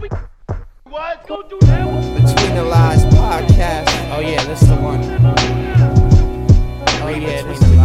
Between the Lies podcast. Oh yeah, this is the one. Oh yeah, this is the.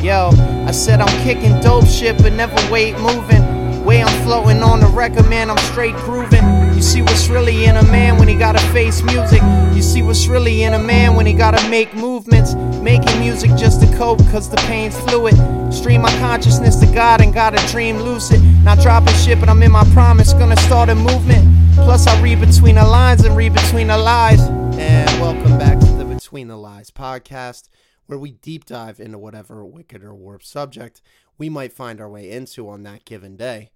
Yo, I said I'm kicking dope shit, but never wait moving. Way I'm floating on the record, man, I'm straight grooving. You see what's really in a man when he gotta face music. You see what's really in a man when he gotta make movements. Making music just to cope, cause the pain's fluid. Stream my consciousness to God and gotta dream lucid. Not dropping shit, but I'm in my promise, gonna start a movement. Plus, I read between the lines and read between the lies. And welcome back to the Between the Lies podcast, where we deep dive into whatever wicked or warped subject we might find our way into on that given day.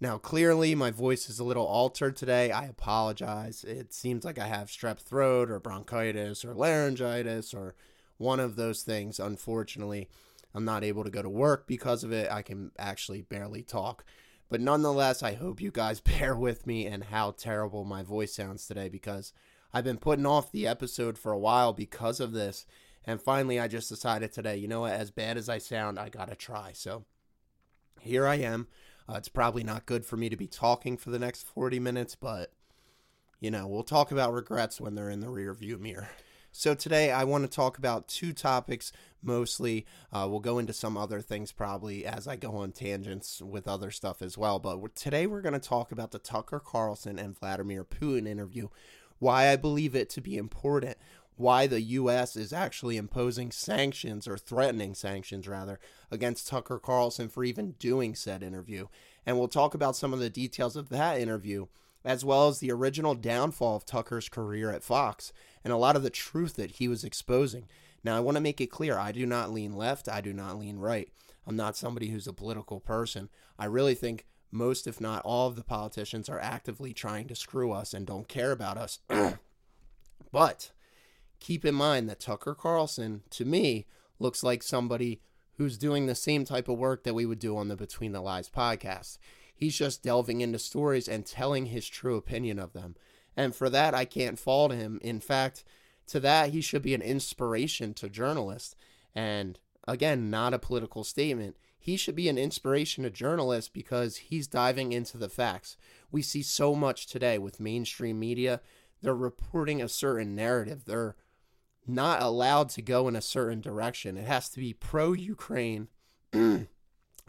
Now, clearly, my voice is a little altered today. I apologize. It seems like I have strep throat or bronchitis or laryngitis or one of those things. Unfortunately, I'm not able to go to work because of it. I can actually barely talk. But nonetheless, I hope you guys bear with me and how terrible my voice sounds today because I've been putting off the episode for a while because of this. And finally, I just decided today, you know what, as bad as I sound, I gotta try. So here I am. Uh, it's probably not good for me to be talking for the next 40 minutes, but you know, we'll talk about regrets when they're in the rear view mirror. So today I want to talk about two topics mostly. Uh, we'll go into some other things probably as I go on tangents with other stuff as well. But today we're going to talk about the Tucker Carlson and Vladimir Putin interview, why I believe it to be important, why the U.S. is actually imposing sanctions or threatening sanctions rather against Tucker Carlson for even doing said interview. And we'll talk about some of the details of that interview, as well as the original downfall of Tucker's career at Fox and a lot of the truth that he was exposing. Now, I want to make it clear I do not lean left, I do not lean right. I'm not somebody who's a political person. I really think most, if not all, of the politicians are actively trying to screw us and don't care about us. but keep in mind that Tucker Carlson, to me, looks like somebody who's doing the same type of work that we would do on the Between the Lies podcast. He's just delving into stories and telling his true opinion of them. And for that, I can't fault him. In fact, to that, he should be an inspiration to journalists. And again, not a political statement. He should be an inspiration to journalists because he's diving into the facts. We see so much today with mainstream media. They're reporting a certain narrative. They're not allowed to go in a certain direction. It has to be pro Ukraine. oh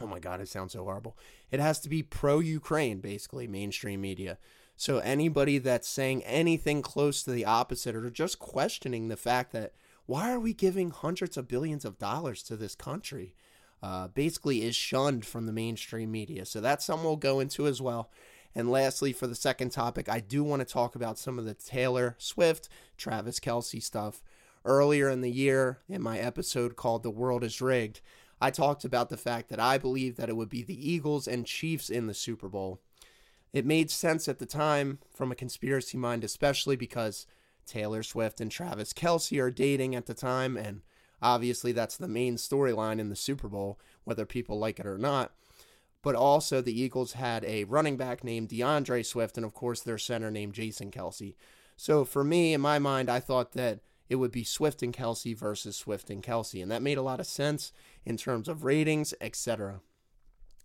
my God, it sounds so horrible. It has to be pro Ukraine, basically, mainstream media. So anybody that's saying anything close to the opposite or just questioning the fact that why are we giving hundreds of billions of dollars to this country uh, basically is shunned from the mainstream media. So that's something we'll go into as well. And lastly, for the second topic, I do want to talk about some of the Taylor Swift, Travis Kelce stuff earlier in the year in my episode called The World is Rigged, I talked about the fact that I believe that it would be the Eagles and Chiefs in the Super Bowl. It made sense at the time from a conspiracy mind, especially because Taylor Swift and Travis Kelce are dating at the time, and obviously that's the main storyline in the Super Bowl, whether people like it or not. But also, the Eagles had a running back named D'Andre Swift, and of course, their center named Jason Kelce. So, for me, in my mind, I thought that it would be Swift and Kelce versus Swift and Kelce. And that made a lot of sense in terms of ratings, etc.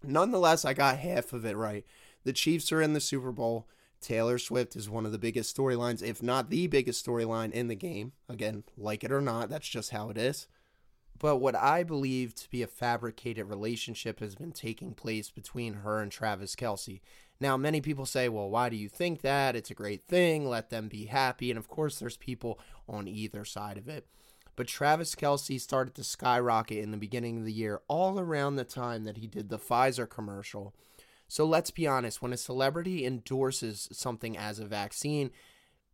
Nonetheless, I got half of it right. The Chiefs are in the Super Bowl. Taylor Swift is one of the biggest storylines, if not the biggest storyline in the game. Again, like it or not, that's just how it is. But what I believe to be a fabricated relationship has been taking place between her and Travis Kelce. Now, many people say, well, why do you think that? It's a great thing. Let them be happy. And of course, there's people on either side of it. But Travis Kelce started to skyrocket in the beginning of the year, all around the time that he did the Pfizer commercial. So let's be honest when a celebrity endorses something as a vaccine,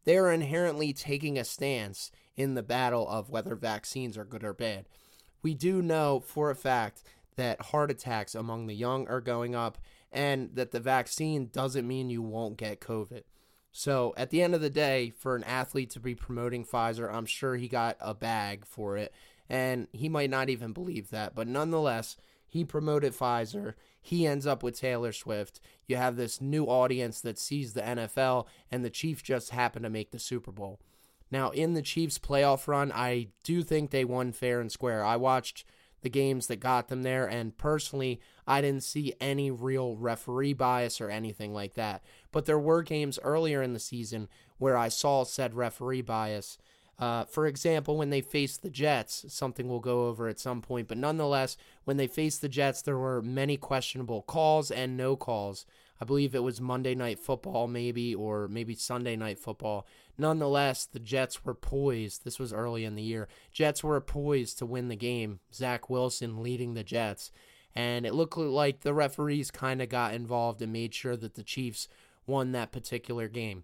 they are inherently taking a stance in the battle of whether vaccines are good or bad. We do know for a fact that heart attacks among the young are going up and that the vaccine doesn't mean you won't get COVID. So at the end of the day, for an athlete to be promoting Pfizer, I'm sure he got a bag for it. And he might not even believe that. But nonetheless, he promoted Pfizer. He ends up with Taylor Swift. You have this new audience that sees the NFL, and the Chiefs just happen to make the Super Bowl. Now, in the Chiefs' playoff run, I do think they won fair and square. I watched the games that got them there. And personally, I didn't see any real referee bias or anything like that. But there were games earlier in the season where I saw said referee bias. Uh, for example, when they faced the Jets, something we'll go over at some point, but nonetheless, when they faced the Jets, there were many questionable calls and no calls. I believe it was Monday Night Football, maybe, or maybe Sunday Night Football. Nonetheless, the Jets were poised. This was early in the year. Jets were poised to win the game. Zach Wilson leading the Jets. And it looked like the referees kind of got involved and made sure that the Chiefs won that particular game.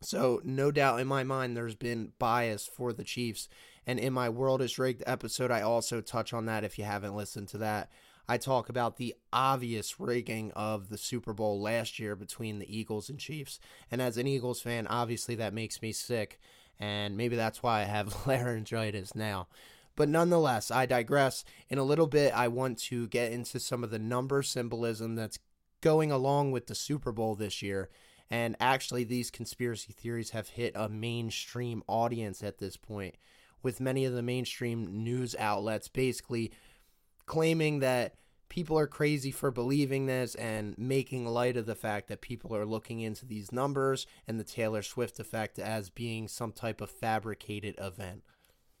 So, no doubt in my mind, there's been bias for the Chiefs. And in my World is Rigged episode, I also touch on that if you haven't listened to that. I talk about the obvious rigging of the Super Bowl last year between the Eagles and Chiefs. And as an Eagles fan, obviously that makes me sick. And maybe that's why I have laryngitis now. But nonetheless, I digress. In a little bit, I want to get into some of the number symbolism that's going along with the Super Bowl this year and actually, these conspiracy theories have hit a mainstream audience at this point, with many of the mainstream news outlets basically claiming that people are crazy for believing this and making light of the fact that people are looking into these numbers and the Taylor Swift effect as being some type of fabricated event.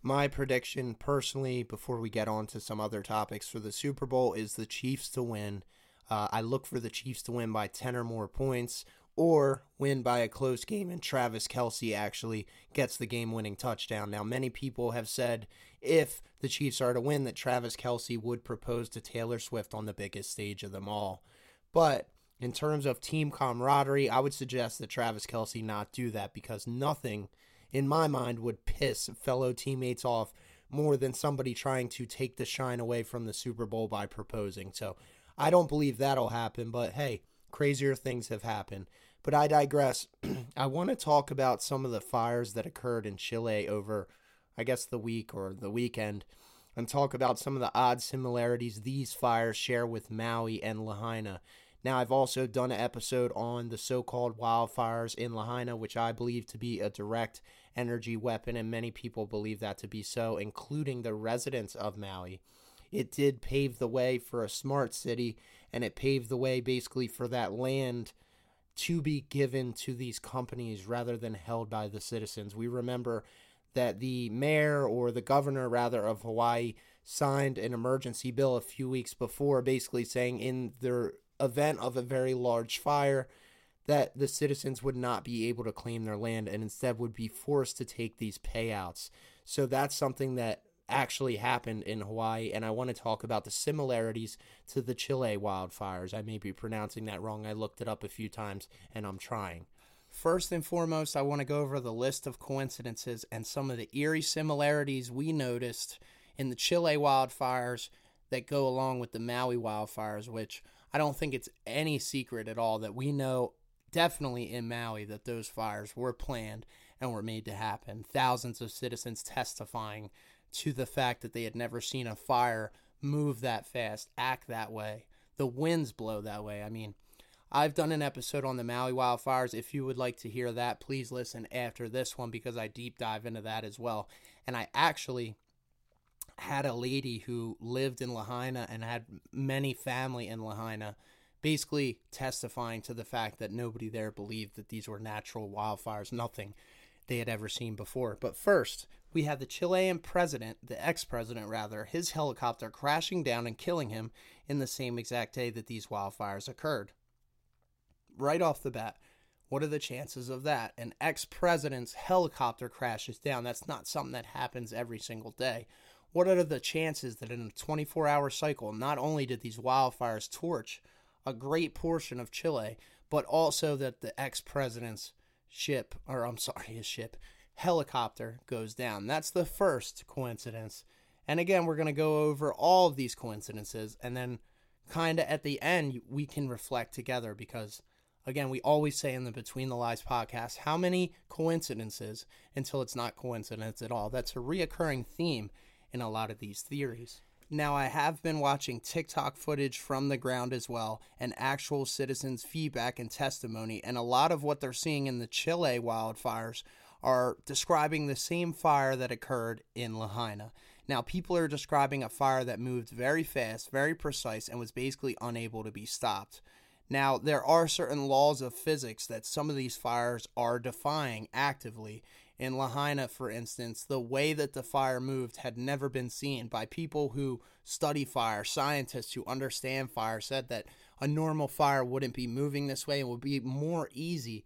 My prediction, personally, before we get on to some other topics for the Super Bowl, is the Chiefs to win. Uh, I look for the Chiefs to win by 10 or more points or win by a close game and Travis Kelce actually gets the game winning touchdown. Now, many people have said if the Chiefs are to win, that Travis Kelce would propose to Taylor Swift on the biggest stage of them all. But in terms of team camaraderie, I would suggest that Travis Kelce not do that because nothing in my mind would piss fellow teammates off more than somebody trying to take the shine away from the Super Bowl by proposing. So I don't believe that'll happen, but hey, crazier things have happened. But I digress. I want to talk about some of the fires that occurred in Chile over, I guess, the week or the weekend, and talk about some of the odd similarities these fires share with Maui and Lahaina. Now, I've also done an episode on the so called wildfires in Lahaina, which I believe to be a direct energy weapon, and many people believe that to be so, including the residents of Maui. It did pave the way for a smart city, and it paved the way basically for that land to be given to these companies rather than held by the citizens. We remember that the mayor or the governor rather of Hawaii signed an emergency bill a few weeks before basically saying in the event of a very large fire that the citizens would not be able to claim their land and instead would be forced to take these payouts. So that's something that actually happened in Hawaii, and I want to talk about the similarities to the Chile wildfires. I may be pronouncing that wrong. I looked it up a few times, and I'm trying. First and foremost, I want to go over the list of coincidences and some of the eerie similarities we noticed in the Chile wildfires that go along with the Maui wildfires, which I don't think it's any secret at all that we know definitely in Maui that those fires were planned and were made to happen. Thousands of citizens testifying to the fact that they had never seen a fire move that fast, act that way, the winds blow that way. I mean, I've done an episode on the Maui wildfires. If you would like to hear that, please listen after this one because I deep dive into that as well. And I actually had a lady who lived in Lahaina and had many family in Lahaina basically testifying to the fact that nobody there believed that these were natural wildfires, nothing they had ever seen before. But first, we had the Chilean president, the ex president rather, his helicopter crashing down and killing him in the same exact day that these wildfires occurred. Right off the bat, what are the chances of that? An ex president's helicopter crashes down. That's not something that happens every single day. What are the chances that in a 24 hour cycle, not only did these wildfires torch a great portion of Chile, but also that the ex president's ship, or I'm sorry, his ship, helicopter goes down. That's the first coincidence. And again, we're going to go over all of these coincidences and then kind of at the end we can reflect together because again, we always say in the Between the Lies podcast, how many coincidences until it's not coincidence at all. That's a reoccurring theme in a lot of these theories. Now, I have been watching TikTok footage from the ground as well, and actual citizens' feedback and testimony, and a lot of what they're seeing in the Chile wildfires are describing the same fire that occurred in Lahaina. Now, people are describing a fire that moved very fast, very precise, and was basically unable to be stopped. Now, there are certain laws of physics that some of these fires are defying actively. In Lahaina, for instance, the way that the fire moved had never been seen by people who study fire. Scientists who understand fire said that a normal fire wouldn't be moving this way and would be more easy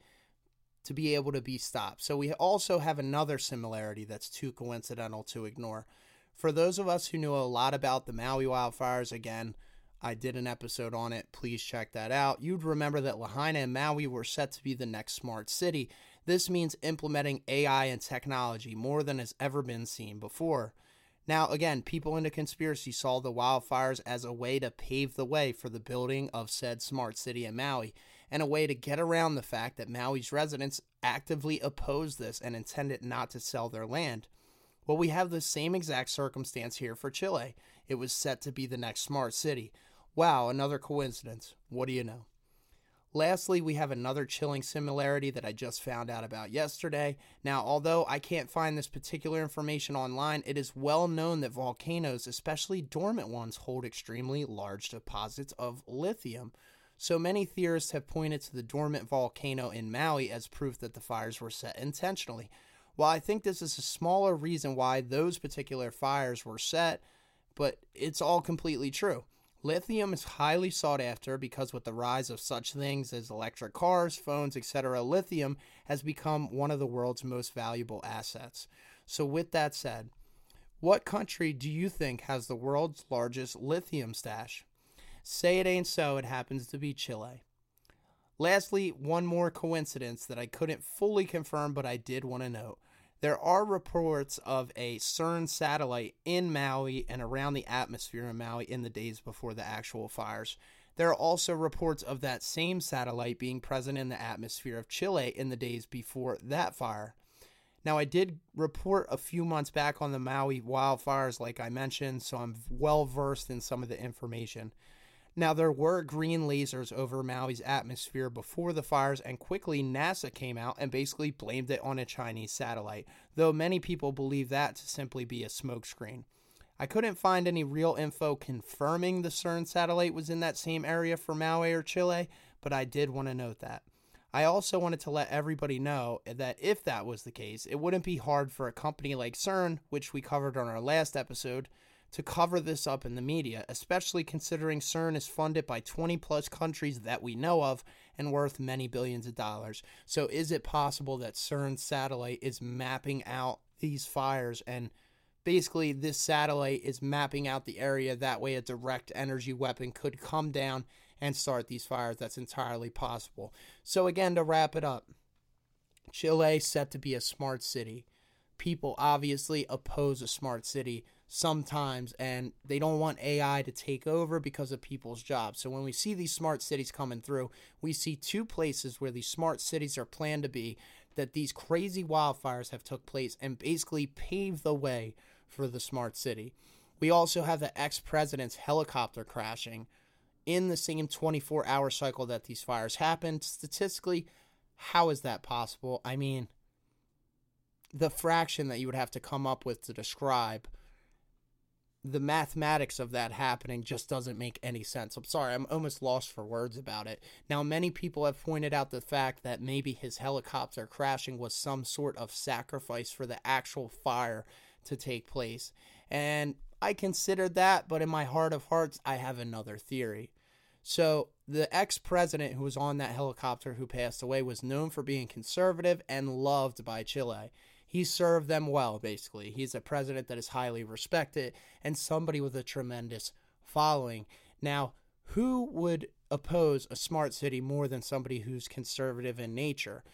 to be able to be stopped. So, we also have another similarity that's too coincidental to ignore. For those of us who know a lot about the Maui wildfires, again, I did an episode on it. Please check that out. You'd remember that Lahaina and Maui were set to be the next smart city. This means implementing AI and technology more than has ever been seen before. Now, again, people into conspiracy saw the wildfires as a way to pave the way for the building of said smart city in Maui, and a way to get around the fact that Maui's residents actively opposed this and intended not to sell their land. Well, we have the same exact circumstance here for Chile. It was set to be the next smart city. Wow, another coincidence. What do you know? Lastly, we have another chilling similarity that I just found out about yesterday. Now, although I can't find this particular information online, it is well known that volcanoes, especially dormant ones, hold extremely large deposits of lithium. So many theorists have pointed to the dormant volcano in Maui as proof that the fires were set intentionally. While I think this is a smaller reason why those particular fires were set, but it's all completely true. Lithium is highly sought after because, with the rise of such things as electric cars, phones, etc., lithium has become one of the world's most valuable assets. So, with that said, what country do you think has the world's largest lithium stash? Say it ain't so, it happens to be Chile. Lastly, one more coincidence that I couldn't fully confirm, but I did want to note. There are reports of a CERN satellite in Maui and around the atmosphere in Maui in the days before the actual fires. There are also reports of that same satellite being present in the atmosphere of Chile in the days before that fire. Now, I did report a few months back on the Maui wildfires, like I mentioned, so I'm well versed in some of the information. Now, there were green lasers over Maui's atmosphere before the fires, and quickly NASA came out and basically blamed it on a Chinese satellite, though many people believe that to simply be a smokescreen. I couldn't find any real info confirming the CERN satellite was in that same area for Maui or Chile, but I did want to note that. I also wanted to let everybody know that if that was the case, it wouldn't be hard for a company like CERN, which we covered on our last episode, to cover this up in the media, especially considering CERN is funded by 20 plus countries that we know of and worth many billions of dollars. So, is it possible that CERN's satellite is mapping out these fires? And basically this satellite is mapping out the area. That way a direct energy weapon could come down and start these fires. That's entirely possible. So again to wrap it up Chile set to be a smart city. People obviously oppose a smart city sometimes and they don't want AI to take over because of people's jobs. So when we see these smart cities coming through, we see two places where these smart cities are planned to be that these crazy wildfires have took place and basically paved the way for the smart city. We also have the ex-president's helicopter crashing in the same 24-hour cycle that these fires happened. Statistically, how is that possible? I mean, the fraction that you would have to come up with to describe the mathematics of that happening just doesn't make any sense. I'm sorry, I'm almost lost for words about it. Now, many people have pointed out the fact that maybe his helicopter crashing was some sort of sacrifice for the actual fire to take place. And I considered that, but in my heart of hearts, I have another theory. So, the ex president who was on that helicopter who passed away was known for being conservative and loved by Chile he served them well, basically. He's a president that is highly respected and somebody with a tremendous following. Now, who would oppose a smart city more than somebody who's conservative in nature?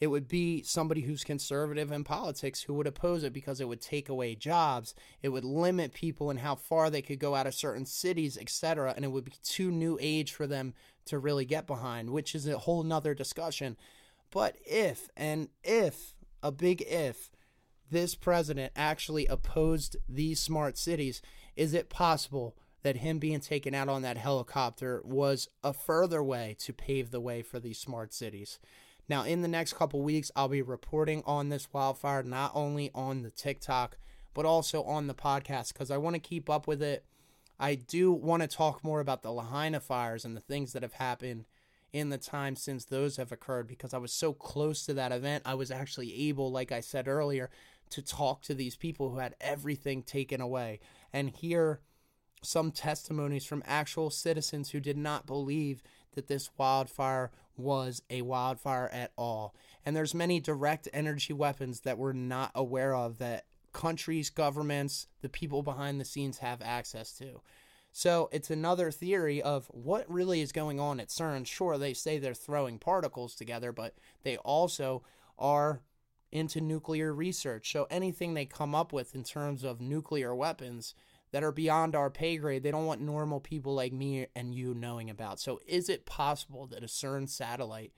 It would be somebody who's conservative in politics who would oppose it because it would take away jobs. It would limit people and how far they could go out of certain cities, etc. And it would be too new age for them to really get behind, which is a whole nother discussion. But if, and if a big if this president actually opposed these smart cities, is it possible that him being taken out on that helicopter was a further way to pave the way for these smart cities? Now, in the next couple weeks, I'll be reporting on this wildfire, not only on the TikTok, but also on the podcast because I want to keep up with it. I do want to talk more about the Lahaina fires and the things that have happened in the time since those have occurred because I was so close to that event. I was actually able, like I said earlier, to talk to these people who had everything taken away and hear some testimonies from actual citizens who did not believe that this wildfire was a wildfire at all. And there's many direct energy weapons that we're not aware of that countries, governments, the people behind the scenes have access to. So it's another theory of what really is going on at CERN. Sure, they say they're throwing particles together, but they also are into nuclear research. So anything they come up with in terms of nuclear weapons that are beyond our pay grade, they don't want normal people like me and you knowing about. So is it possible that a CERN satellite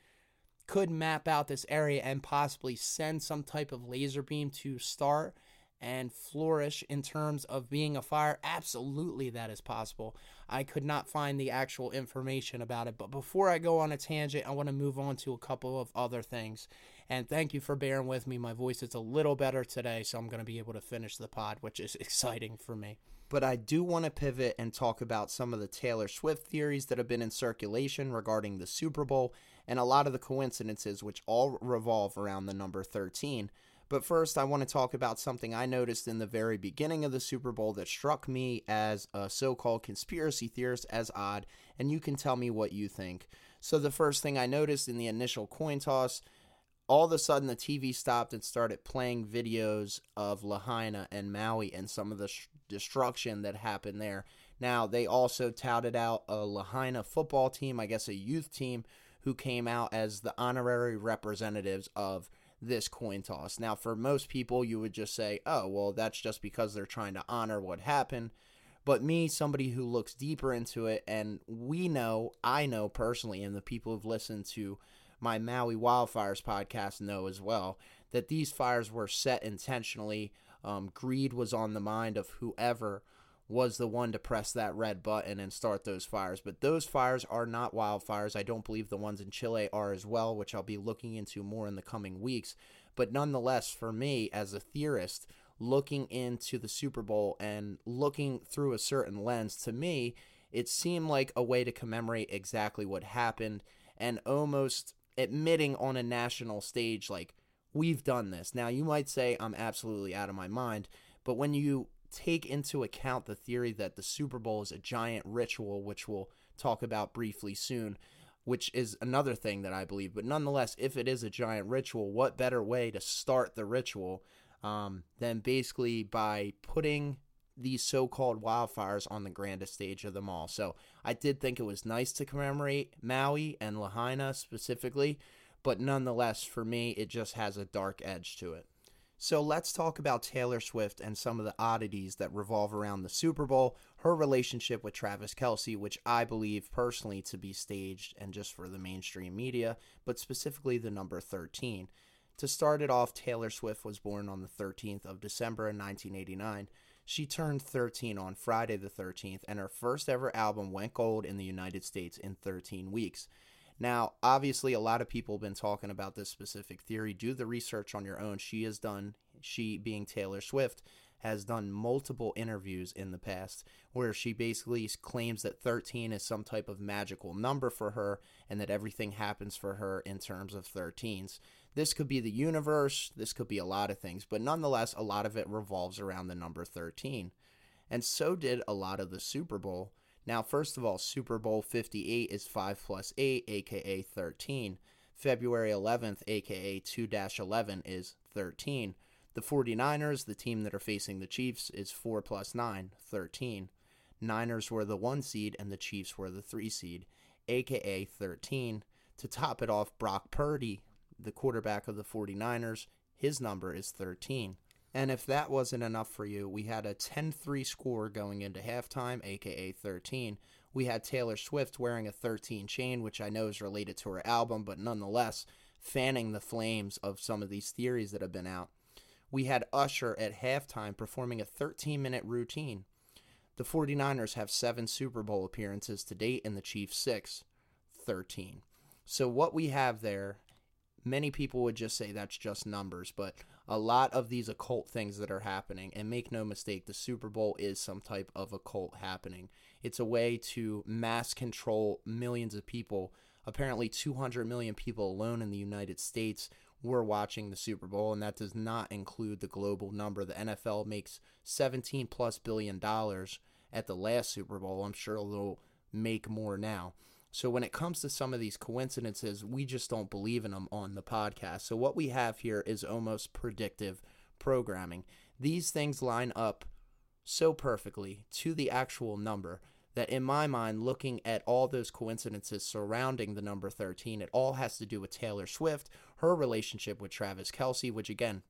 could map out this area and possibly send some type of laser beam to start and flourish in terms of being a fire? Absolutely, that is possible. I could not find the actual information about it. But before I go on a tangent, I want to move on to a couple of other things. And thank you for bearing with me. My voice is a little better today, so I'm going to be able to finish the pod, which is exciting for me. But I do want to pivot and talk about some of the Taylor Swift theories that have been in circulation regarding the Super Bowl and a lot of the coincidences, which all revolve around the number 13. But first, I want to talk about something I noticed in the very beginning of the Super Bowl that struck me as a so called conspiracy theorist as odd, and you can tell me what you think. So, the first thing I noticed in the initial coin toss, all of a sudden the TV stopped and started playing videos of Lahaina and Maui and some of the sh- destruction that happened there. Now, they also touted out a Lahaina football team, I guess a youth team, who came out as the honorary representatives of this coin toss. Now, for most people, you would just say, oh, well, that's just because they're trying to honor what happened. But me, somebody who looks deeper into it, and we know, I know personally, and the people who've listened to my Maui Wildfires podcast know as well, that these fires were set intentionally. Um, greed was on the mind of whoever was the one to press that red button and start those fires. But those fires are not wildfires. I don't believe the ones in Chile are as well, which I'll be looking into more in the coming weeks. But nonetheless, for me as a theorist, looking into the Super Bowl and looking through a certain lens, to me, it seemed like a way to commemorate exactly what happened and almost admitting on a national stage, like, we've done this. Now, you might say I'm absolutely out of my mind, but when you take into account the theory that the Super Bowl is a giant ritual, which we'll talk about briefly soon, which is another thing that I believe. But nonetheless, if it is a giant ritual, what better way to start the ritual um, than basically by putting these so called wildfires on the grandest stage of them all? So I did think it was nice to commemorate Maui and Lahaina specifically, but nonetheless, for me, it just has a dark edge to it. So let's talk about Taylor Swift and some of the oddities that revolve around the Super Bowl, her relationship with Travis Kelce, which I believe personally to be staged and just for the mainstream media, but specifically the number 13. To start it off, Taylor Swift was born on the 13th of December in 1989. She turned 13 on Friday the 13th, and her first ever album went gold in the United States in 13 weeks. Now, obviously, a lot of people have been talking about this specific theory. Do the research on your own. She has done, she being Taylor Swift, has done multiple interviews in the past where she basically claims that 13 is some type of magical number for her and that everything happens for her in terms of 13s. This could be the universe, this could be a lot of things, but nonetheless, a lot of it revolves around the number 13. And so did a lot of the Super Bowl. Now, first of all, Super Bowl 58 is 5 plus 8, aka 13. February 11th, aka 2 11, is 13. The 49ers, the team that are facing the Chiefs, is 4 plus 9, 13. Niners were the 1 seed and the Chiefs were the 3 seed, aka 13. To top it off, Brock Purdy, the quarterback of the 49ers, his number is 13. And if that wasn't enough for you, we had a 10 3 score going into halftime, aka 13. We had Taylor Swift wearing a 13 chain, which I know is related to her album, but nonetheless, fanning the flames of some of these theories that have been out. We had Usher at halftime performing a 13 minute routine. The 49ers have seven Super Bowl appearances to date, and the Chiefs six, 13. So, what we have there many people would just say that's just numbers, but a lot of these occult things that are happening. And make no mistake, the Super Bowl is some type of occult happening. It's a way to mass control millions of people. Apparently, 200 million people alone in the United States were watching the Super Bowl, and that does not include the global number. The NFL makes 17 plus billion dollars at the last Super Bowl. I'm sure they'll make more now. So when it comes to some of these coincidences, we just don't believe in them on the podcast. So what we have here is almost predictive programming. These things line up so perfectly to the actual number that in my mind looking at all those coincidences surrounding the number 13 it all has to do with Taylor Swift, her relationship with Travis Kelce which again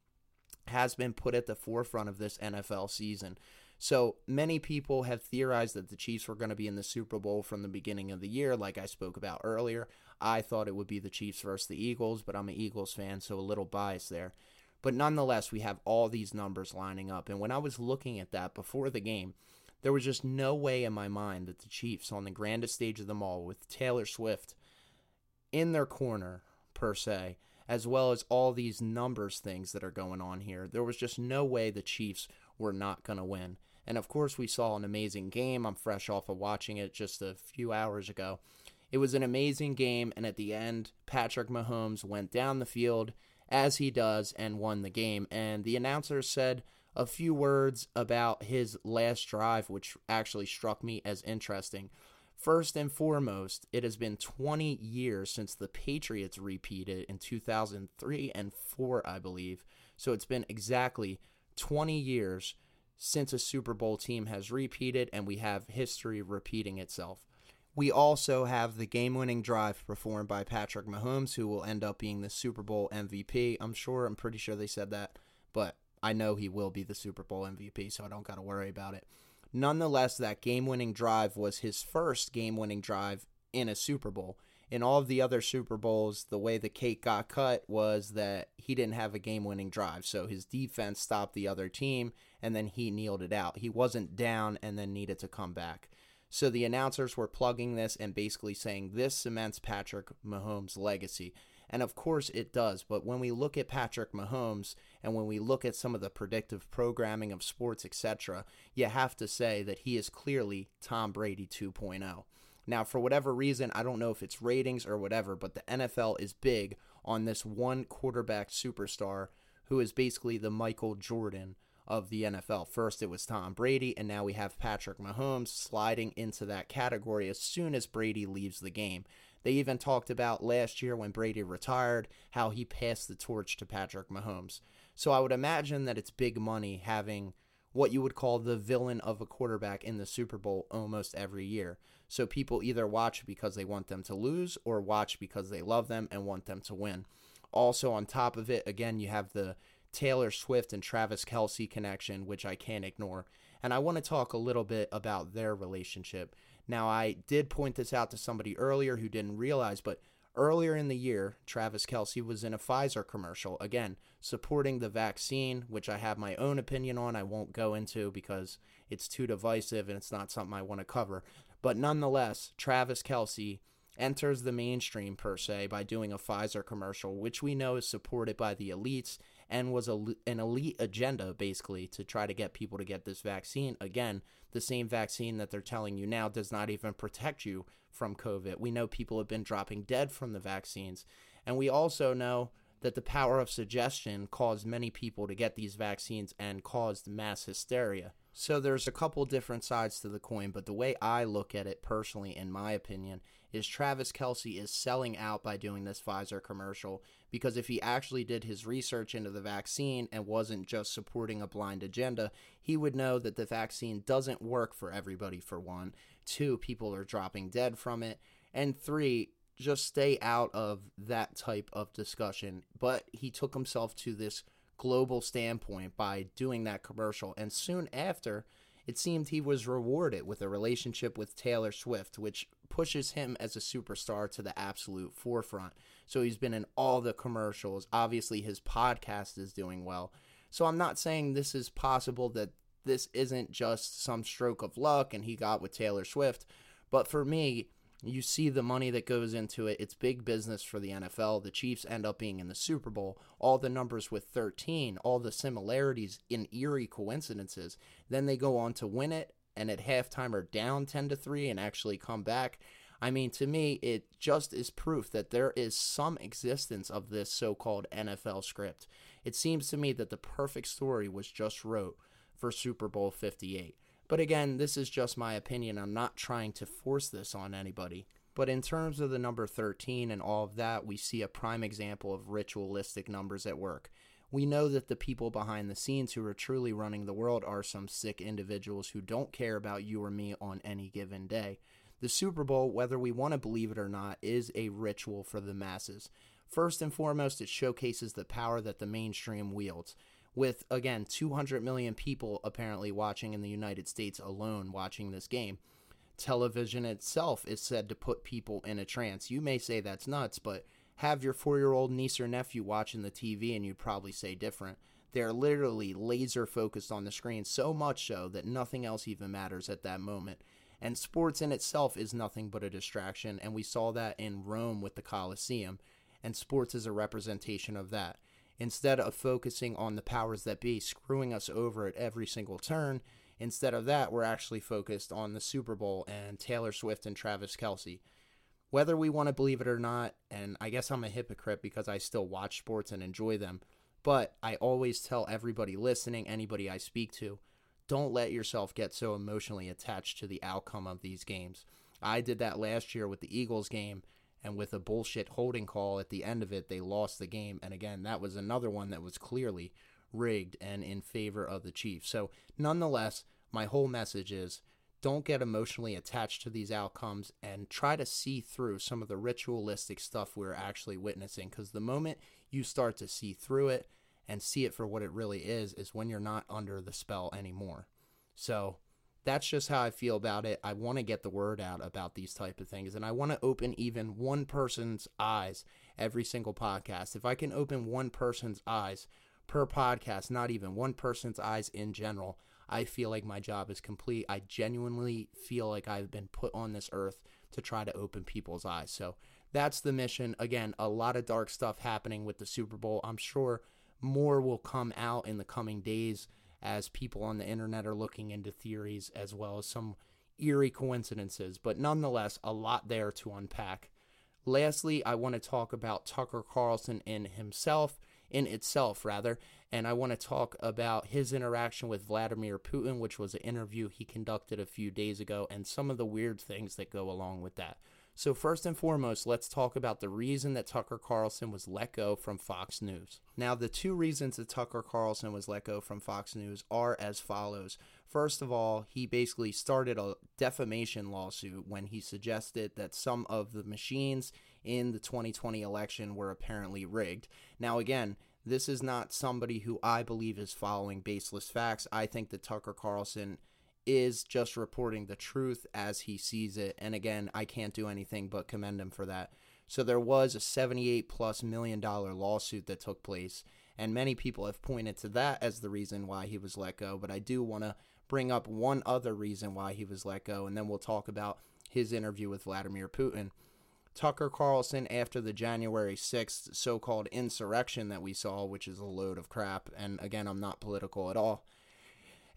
has been put at the forefront of this NFL season. So many people have theorized that the Chiefs were going to be in the Super Bowl from the beginning of the year, like I spoke about earlier. I thought it would be the Chiefs versus the Eagles, but I'm an Eagles fan, so a little biased there. But nonetheless, we have all these numbers lining up. And when I was looking at that before the game, there was just no way in my mind that the Chiefs, on the grandest stage of them all, with Taylor Swift in their corner, per se, as well as all these numbers things that are going on here, there was just no way the Chiefs were not going to win. And of course, we saw an amazing game. I'm fresh off of watching it just a few hours ago. It was an amazing game, and at the end, Patrick Mahomes went down the field as he does and won the game. And the announcer said a few words about his last drive, which actually struck me as interesting. First and foremost, it has been 20 years since the Patriots repeated in 2003 and 4, I believe. So it's been exactly 20 years since a Super Bowl team has repeated, and we have history repeating itself. We also have the game winning drive performed by Patrick Mahomes, who will end up being the Super Bowl MVP. I'm sure, I'm pretty sure they said that, but I know he will be the Super Bowl MVP, so I don't got to worry about it. Nonetheless, that game winning drive was his first game winning drive in a Super Bowl in all of the other Super Bowls, the way the cake got cut was that he didn't have a game winning drive. So his defense stopped the other team and then he kneeled it out. He wasn't down and then needed to come back. So the announcers were plugging this and basically saying this cements Patrick Mahomes' legacy. And of course it does. But when we look at Patrick Mahomes and when we look at some of the predictive programming of sports, etc., you have to say that he is clearly Tom Brady 2.0. Now, for whatever reason, I don't know if it's ratings or whatever, but the NFL is big on this one quarterback superstar who is basically the Michael Jordan of the NFL. First, it was Tom Brady, and now we have Patrick Mahomes sliding into that category as soon as Brady leaves the game. They even talked about last year when Brady retired how he passed the torch to Patrick Mahomes. So I would imagine that it's big money having what you would call the villain of a quarterback in the Super Bowl almost every year. So people either watch because they want them to lose or watch because they love them and want them to win. Also, on top of it, again, you have the Taylor Swift and Travis Kelce connection, which I can't ignore. And I want to talk a little bit about their relationship. Now, I did point this out to somebody earlier who didn't realize, but earlier in the year, Travis Kelce was in a Pfizer commercial, again, supporting the vaccine, which I have my own opinion on. I won't go into because it's too divisive and it's not something I want to cover. But nonetheless, Travis Kelce enters the mainstream per se by doing a Pfizer commercial, which we know is supported by the elites and was a, an elite agenda basically to try to get people to get this vaccine. Again, the same vaccine that they're telling you now does not even protect you from COVID. We know people have been dropping dead from the vaccines. And we also know that the power of suggestion caused many people to get these vaccines and caused mass hysteria. So there's a couple different sides to the coin, but the way I look at it personally, in my opinion, is Travis Kelce is selling out by doing this Pfizer commercial because if he actually did his research into the vaccine and wasn't just supporting a blind agenda, he would know that the vaccine doesn't work for everybody, for one. Two, people are dropping dead from it. And three, just stay out of that type of discussion. But he took himself to this global standpoint by doing that commercial. And soon after, it seemed he was rewarded with a relationship with Taylor Swift, which pushes him as a superstar to the absolute forefront. So he's been in all the commercials. Obviously, his podcast is doing well. So I'm not saying this is possible that this isn't just some stroke of luck and he got with Taylor Swift. But for me, You see the money that goes into it. It's big business for the NFL. The Chiefs end up being in the Super Bowl. All the numbers with 13, all the similarities in eerie coincidences. Then they go on to win it and at halftime are down 10 to 3 and actually come back. I mean, to me, it just is proof that there is some existence of this so called NFL script. It seems to me that the perfect story was just wrote for Super Bowl 58. But again, this is just my opinion. I'm not trying to force this on anybody. But in terms of the number 13 and all of that, we see a prime example of ritualistic numbers at work. We know that the people behind the scenes who are truly running the world are some sick individuals who don't care about you or me on any given day. The Super Bowl, whether we want to believe it or not, is a ritual for the masses. First and foremost, it showcases the power that the mainstream wields. With, again, 200 million people apparently watching in the United States alone watching this game. Television itself is said to put people in a trance. You may say that's nuts, but have your four year old niece or nephew watching the TV and you'd probably say different. They're literally laser focused on the screen, so much so that nothing else even matters at that moment. And sports in itself is nothing but a distraction, and we saw that in Rome with the Colosseum, and sports is a representation of that. Instead of focusing on the powers that be screwing us over at every single turn, instead of that, we're actually focused on the Super Bowl and Taylor Swift and Travis Kelce. Whether we want to believe it or not, and I guess I'm a hypocrite because I still watch sports and enjoy them, but I always tell everybody listening, anybody I speak to, don't let yourself get so emotionally attached to the outcome of these games. I did that last year with the Eagles game, and with a bullshit holding call at the end of it, they lost the game. And again, that was another one that was clearly rigged and in favor of the Chiefs. So, nonetheless, my whole message is don't get emotionally attached to these outcomes and try to see through some of the ritualistic stuff we're actually witnessing. Because the moment you start to see through it, and see it for what it really is is when you're not under the spell anymore. So that's just how I feel about it. I want to get the word out about these type of things and I want to open even one person's eyes every single podcast. If I can open one person's eyes per podcast, not even one person's eyes in general, I feel like my job is complete. I genuinely feel like I've been put on this earth to try to open people's eyes. So that's the mission. Again, a lot of dark stuff happening with the Super Bowl. I'm sure more will come out in the coming days as people on the internet are looking into theories as well as some eerie coincidences, but nonetheless, a lot there to unpack. Lastly, I want to talk about Tucker Carlson in himself, in itself rather, and I want to talk about his interaction with Vladimir Putin, which was an interview he conducted a few days ago, and some of the weird things that go along with that. So, first and foremost, let's talk about the reason that Tucker Carlson was let go from Fox News. Now, the two reasons that Tucker Carlson was let go from Fox News are as follows. First of all, he basically started a defamation lawsuit when he suggested that some of the machines in the 2020 election were apparently rigged. Now, again, this is not somebody who I believe is following baseless facts. I think that Tucker Carlson is just reporting the truth as he sees it. And again, I can't do anything but commend him for that. So there was a 78 plus million dollar lawsuit that took place, and many people have pointed to that as the reason why he was let go. But I do want to bring up one other reason why he was let go, and then we'll talk about his interview with Vladimir Putin. Tucker Carlson, after the January 6th so called insurrection that we saw, which is a load of crap, and again, I'm not political at all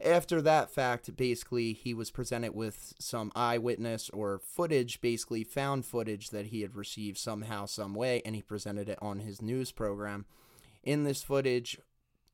after that fact, basically, he was presented with some eyewitness or footage, basically found footage that he had received somehow, some way, and he presented it on his news program. In this footage,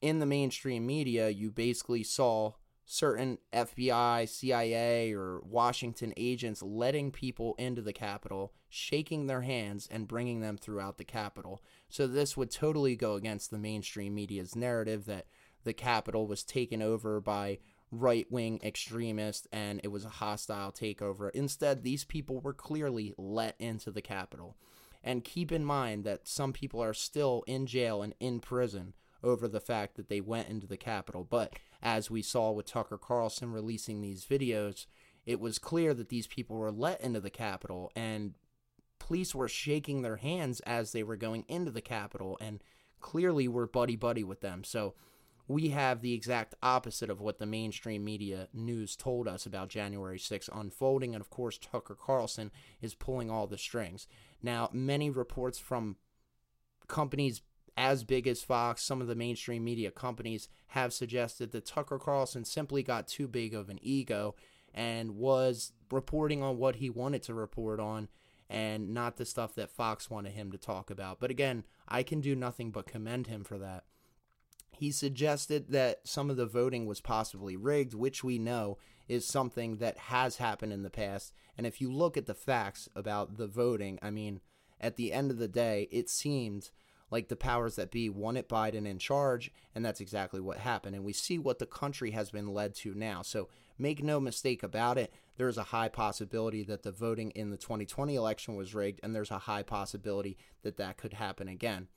in the mainstream media, you basically saw certain FBI, CIA, or Washington agents letting people into the Capitol, shaking their hands, and bringing them throughout the Capitol. So, this would totally go against the mainstream media's narrative that the Capitol was taken over by right wing extremists and it was a hostile takeover. Instead, these people were clearly let into the Capitol. And keep in mind that some people are still in jail and in prison over the fact that they went into the Capitol. But as we saw with Tucker Carlson releasing these videos, it was clear that these people were let into the Capitol and police were shaking their hands as they were going into the Capitol and clearly were buddy buddy with them. So we have the exact opposite of what the mainstream media news told us about January 6th unfolding. And of course, Tucker Carlson is pulling all the strings. Now, many reports from companies as big as Fox, some of the mainstream media companies have suggested that Tucker Carlson simply got too big of an ego and was reporting on what he wanted to report on and not the stuff that Fox wanted him to talk about. But again, I can do nothing but commend him for that. He suggested that some of the voting was possibly rigged, which we know is something that has happened in the past. And if you look at the facts about the voting, I mean, at the end of the day, it seemed like the powers that be wanted Biden in charge, and that's exactly what happened. And we see what the country has been led to now. So make no mistake about it, there's a high possibility that the voting in the 2020 election was rigged, and there's a high possibility that that could happen again.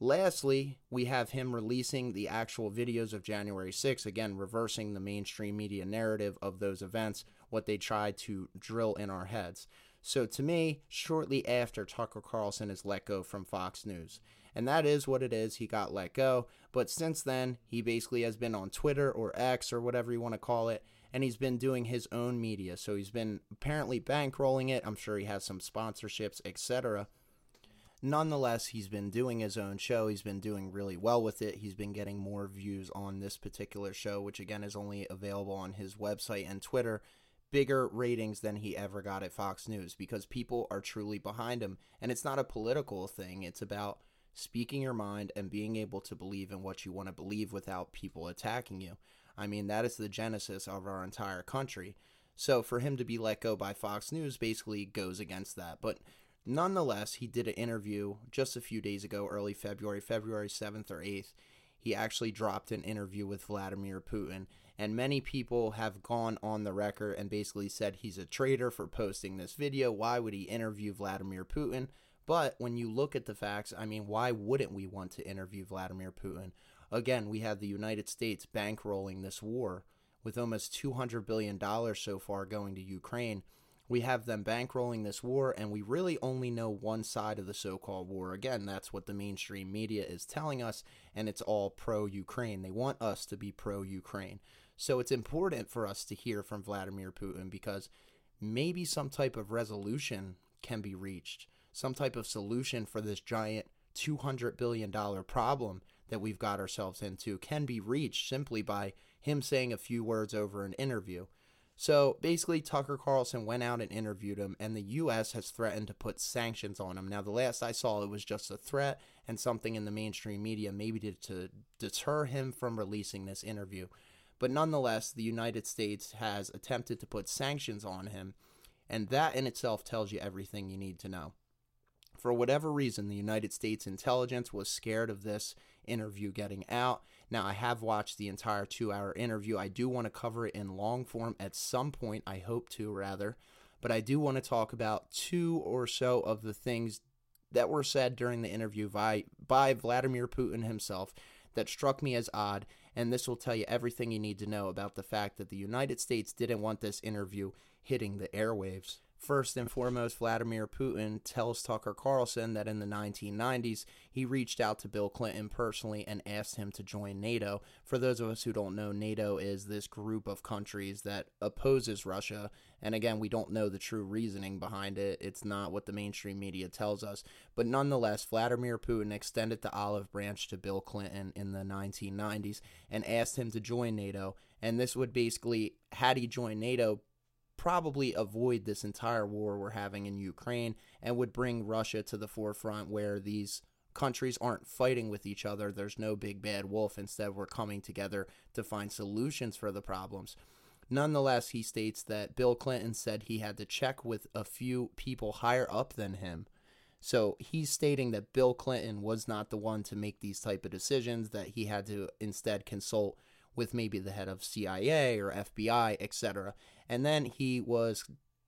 Lastly, we have him releasing the actual videos of January 6th, again, reversing the mainstream media narrative of those events, what they tried to drill in our heads. So, to me, shortly after Tucker Carlson is let go from Fox News. And that is what it is. He got let go. But since then, he basically has been on Twitter or X or whatever you want to call it, and he's been doing his own media. So, he's been apparently bankrolling it. I'm sure he has some sponsorships, etc nonetheless, he's been doing his own show. He's been doing really well with it. He's been getting more views on this particular show, which again is only available on his website and Twitter. Bigger ratings than he ever got at Fox News because people are truly behind him. And it's not a political thing, it's about speaking your mind and being able to believe in what you want to believe without people attacking you. I mean, that is the genesis of our entire country. So for him to be let go by Fox News basically goes against that. But Nonetheless, he did an interview just a few days ago, early February, February 7th or 8th. He actually dropped an interview with Vladimir Putin. And many people have gone on the record and basically said he's a traitor for posting this video. Why would he interview Vladimir Putin? But when you look at the facts, I mean, why wouldn't we want to interview Vladimir Putin? Again, we have the United States bankrolling this war with almost $200 billion so far going to Ukraine we have them bankrolling this war, and we really only know one side of the so called war. Again, that's what the mainstream media is telling us, and it's all pro Ukraine. They want us to be pro Ukraine. So it's important for us to hear from Vladimir Putin because maybe some type of resolution can be reached, some type of solution for this giant $200 billion problem that we've got ourselves into can be reached simply by him saying a few words over an interview. So basically, Tucker Carlson went out and interviewed him, and the U.S. has threatened to put sanctions on him. Now, the last I saw, it was just a threat and something in the mainstream media, maybe to, to deter him from releasing this interview. But nonetheless, the United States has attempted to put sanctions on him, and that in itself tells you everything you need to know. For whatever reason, the United States intelligence was scared of this interview getting out. Now, I have watched the entire two hour interview. I do want to cover it in long form at some point. I hope to, rather. But I do want to talk about two or so of the things that were said during the interview by, by Vladimir Putin himself that struck me as odd. And this will tell you everything you need to know about the fact that the United States didn't want this interview hitting the airwaves. First and foremost, Vladimir Putin tells Tucker Carlson that in the 1990s, he reached out to Bill Clinton personally and asked him to join NATO. For those of us who don't know, NATO is this group of countries that opposes Russia. And again, we don't know the true reasoning behind it. It's not what the mainstream media tells us. But nonetheless, Vladimir Putin extended the olive branch to Bill Clinton in the 1990s and asked him to join NATO. And this would basically, had he joined NATO, probably avoid this entire war we're having in Ukraine and would bring Russia to the forefront where these countries aren't fighting with each other. There's no big bad wolf. Instead, we're coming together to find solutions for the problems. Nonetheless, he states that Bill Clinton said he had to check with a few people higher up than him. So he's stating that Bill Clinton was not the one to make these type of decisions, that he had to instead consult with maybe the head of CIA or FBI, etc. And then he was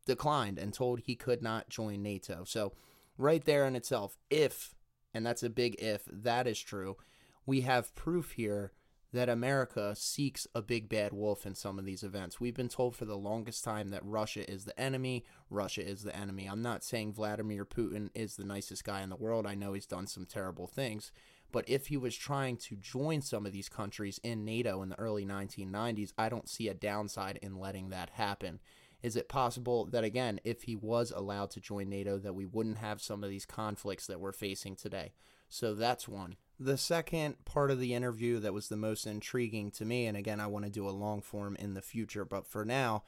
declined and told he could not join NATO. So, right there in itself, if, and that's a big if, that is true, we have proof here that America seeks a big bad wolf in some of these events. We've been told for the longest time that Russia is the enemy, Russia is the enemy. I'm not saying Vladimir Putin is the nicest guy in the world. I know he's done some terrible things, But if he was trying to join some of these countries in NATO in the early 1990s, I don't see a downside in letting that happen. Is it possible that, again, if he was allowed to join NATO, that we wouldn't have some of these conflicts that we're facing today? So that's one. The second part of the interview that was the most intriguing to me, and again, I want to do a long form in the future, but for now,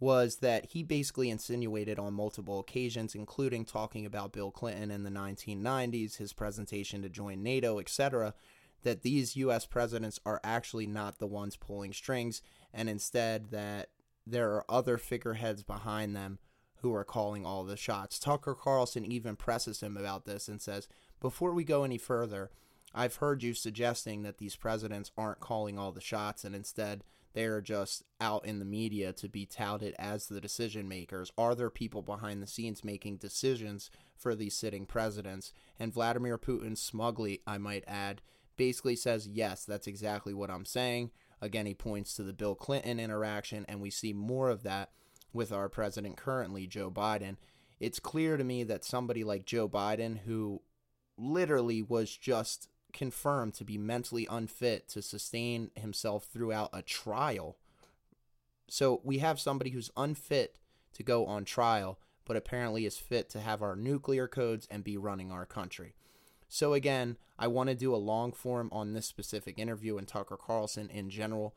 was that he basically insinuated on multiple occasions, including talking about Bill Clinton in the 1990s, his presentation to join NATO, etc., that these U.S. presidents are actually not the ones pulling strings, and instead that there are other figureheads behind them who are calling all the shots. Tucker Carlson even presses him about this and says, Before we go any further, I've heard you suggesting that these presidents aren't calling all the shots and instead they are just out in the media to be touted as the decision makers. Are there people behind the scenes making decisions for these sitting presidents? And Vladimir Putin smugly, I might add, basically says, yes, that's exactly what I'm saying. Again, he points to the Bill Clinton interaction, and we see more of that with our president currently, Joe Biden. It's clear to me that somebody like Joe Biden, who literally was just confirmed to be mentally unfit to sustain himself throughout a trial. So we have somebody who's unfit to go on trial, but apparently is fit to have our nuclear codes and be running our country. So again, I want to do a long form on this specific interview and Tucker Carlson in general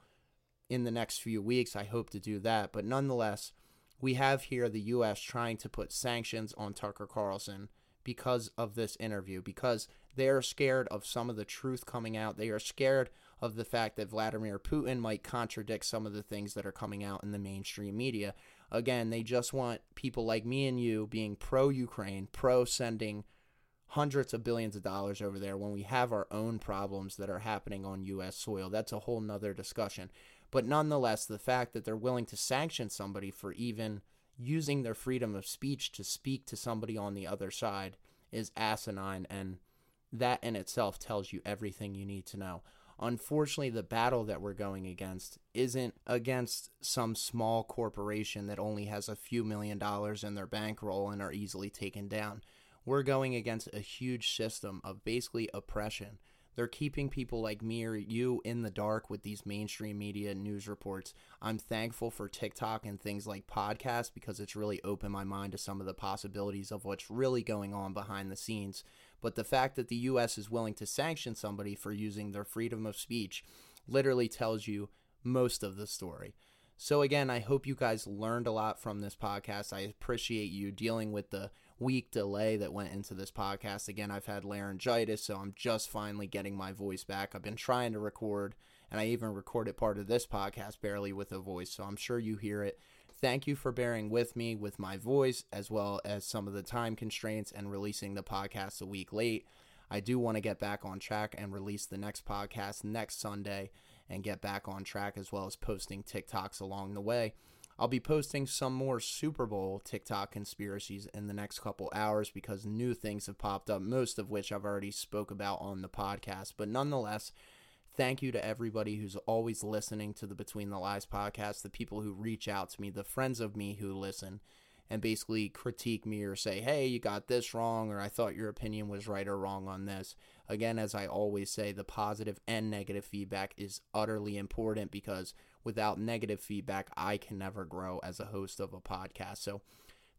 in the next few weeks. I hope to do that, but nonetheless, we have here the US trying to put sanctions on Tucker Carlson because of this interview because they are scared of some of the truth coming out. They are scared of the fact that Vladimir Putin might contradict some of the things that are coming out in the mainstream media. Again, they just want people like me and you being pro Ukraine, pro sending hundreds of billions of dollars over there when we have our own problems that are happening on U.S. soil. That's a whole nother discussion. But nonetheless, the fact that they're willing to sanction somebody for even using their freedom of speech to speak to somebody on the other side is asinine and that in itself tells you everything you need to know. Unfortunately, the battle that we're going against isn't against some small corporation that only has a few million dollars in their bankroll and are easily taken down. We're going against a huge system of basically oppression. They're keeping people like me or you in the dark with these mainstream media news reports. I'm thankful for TikTok and things like podcasts because it's really opened my mind to some of the possibilities of what's really going on behind the scenes. But the fact that the U.S. is willing to sanction somebody for using their freedom of speech literally tells you most of the story. So, again, I hope you guys learned a lot from this podcast. I appreciate you dealing with the week delay that went into this podcast. Again, I've had laryngitis, so I'm just finally getting my voice back. I've been trying to record, and I even recorded part of this podcast barely with a voice, so I'm sure you hear it Thank you for bearing with me with my voice as well as some of the time constraints and releasing the podcast a week late. I do want to get back on track and release the next podcast next Sunday and get back on track as well as posting TikToks along the way. I'll be posting some more Super Bowl TikTok conspiracies in the next couple hours because new things have popped up, most of which I've already spoke about on the podcast. But nonetheless, Thank you to everybody who's always listening to the Between the Lies podcast, the people who reach out to me, the friends of me who listen and basically critique me or say, hey, you got this wrong, or I thought your opinion was right or wrong on this. Again, as I always say, the positive and negative feedback is utterly important because without negative feedback, I can never grow as a host of a podcast. So,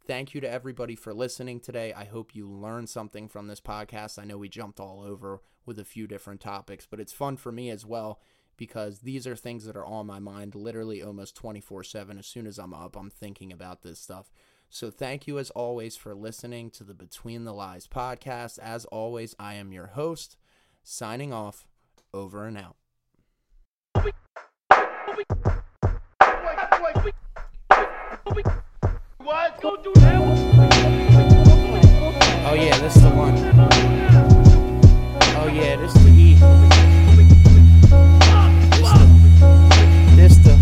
Thank you to everybody for listening today. I hope you learned something from this podcast. I know we jumped all over with a few different topics, but it's fun for me as well because these are things that are on my mind literally almost 24 7. As soon as I'm up, I'm thinking about this stuff. So thank you as always for listening to the Between the Lies podcast. As always, I am your host, signing off, over and out. Oh yeah, this is the one. Oh yeah, this the E. This the, this the.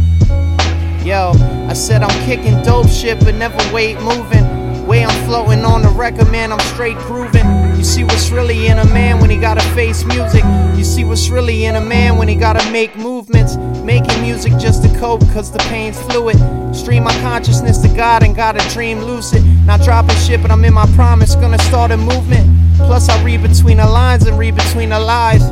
Yo, I said I'm kicking dope shit, but never wait moving. Way I'm floating on the record, man, I'm straight grooving. You see what's really in a man when he gotta face music. You see what's really in a man when he gotta make movements. Making music just to cope, cause the pain's fluid. Stream my consciousness to God and got a dream lucid. Not dropping shit, but I'm in my promise. Gonna start a movement. Plus, I read between the lines and read between the lies.